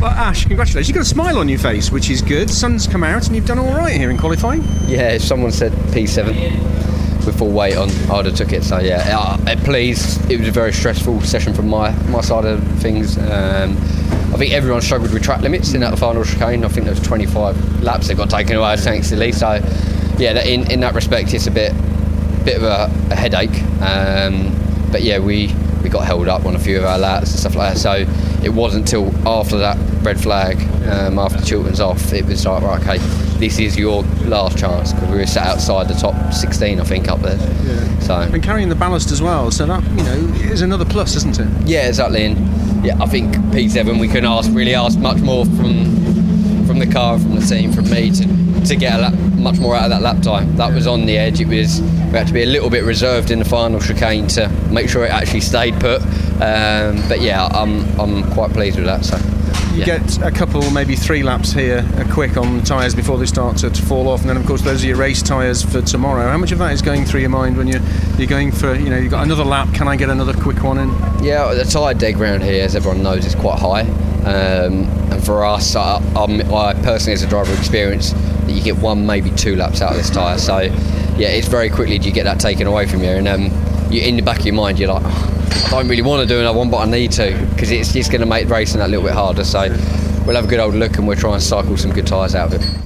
Well, Ash, congratulations. You've got a smile on your face, which is good. Sun's come out and you've done all right here in qualifying. Yeah, if someone said P7 with full weight on, I'd have took it. So yeah, uh, please. It was a very stressful session from my my side of things. Um, I think everyone struggled with track limits in that final chicane. I think there was 25 laps that got taken away thanks to Lee. So yeah, in in that respect, it's a bit bit of a, a headache. Um, but yeah, we we got held up on a few of our laps and stuff like that. So it wasn't till after that red flag, um, after Chilton's off, it was like right, okay, this is your last chance because we were sat outside the top 16, I think, up there. Yeah. So And carrying the ballast as well, so that, you know, is another plus, isn't it? yeah, exactly. And yeah, I think P7 we couldn't ask really ask much more from from the car, from the team, from me to to get a lap, much more out of that lap time. That was on the edge. It was we had to be a little bit reserved in the final chicane to make sure it actually stayed put. Um, but yeah, I'm I'm quite pleased with that. So You yeah. get a couple, maybe three laps here, uh, quick on the tyres before they start to, to fall off, and then of course those are your race tyres for tomorrow. How much of that is going through your mind when you're you're going for, you know, you've got another lap? Can I get another quick one in? Yeah, the tyre deg round here, as everyone knows, is quite high. Um, and for us, I, I'm, I personally, as a driver, experience that you get one, maybe two laps out of this tyre. So, yeah, it's very quickly do you get that taken away from you, and um, you in the back of your mind, you're like, "Oh, I don't really want to do another one, but I need to because it's just going to make racing that little bit harder. So, we'll have a good old look, and we'll try and cycle some good tyres out of it.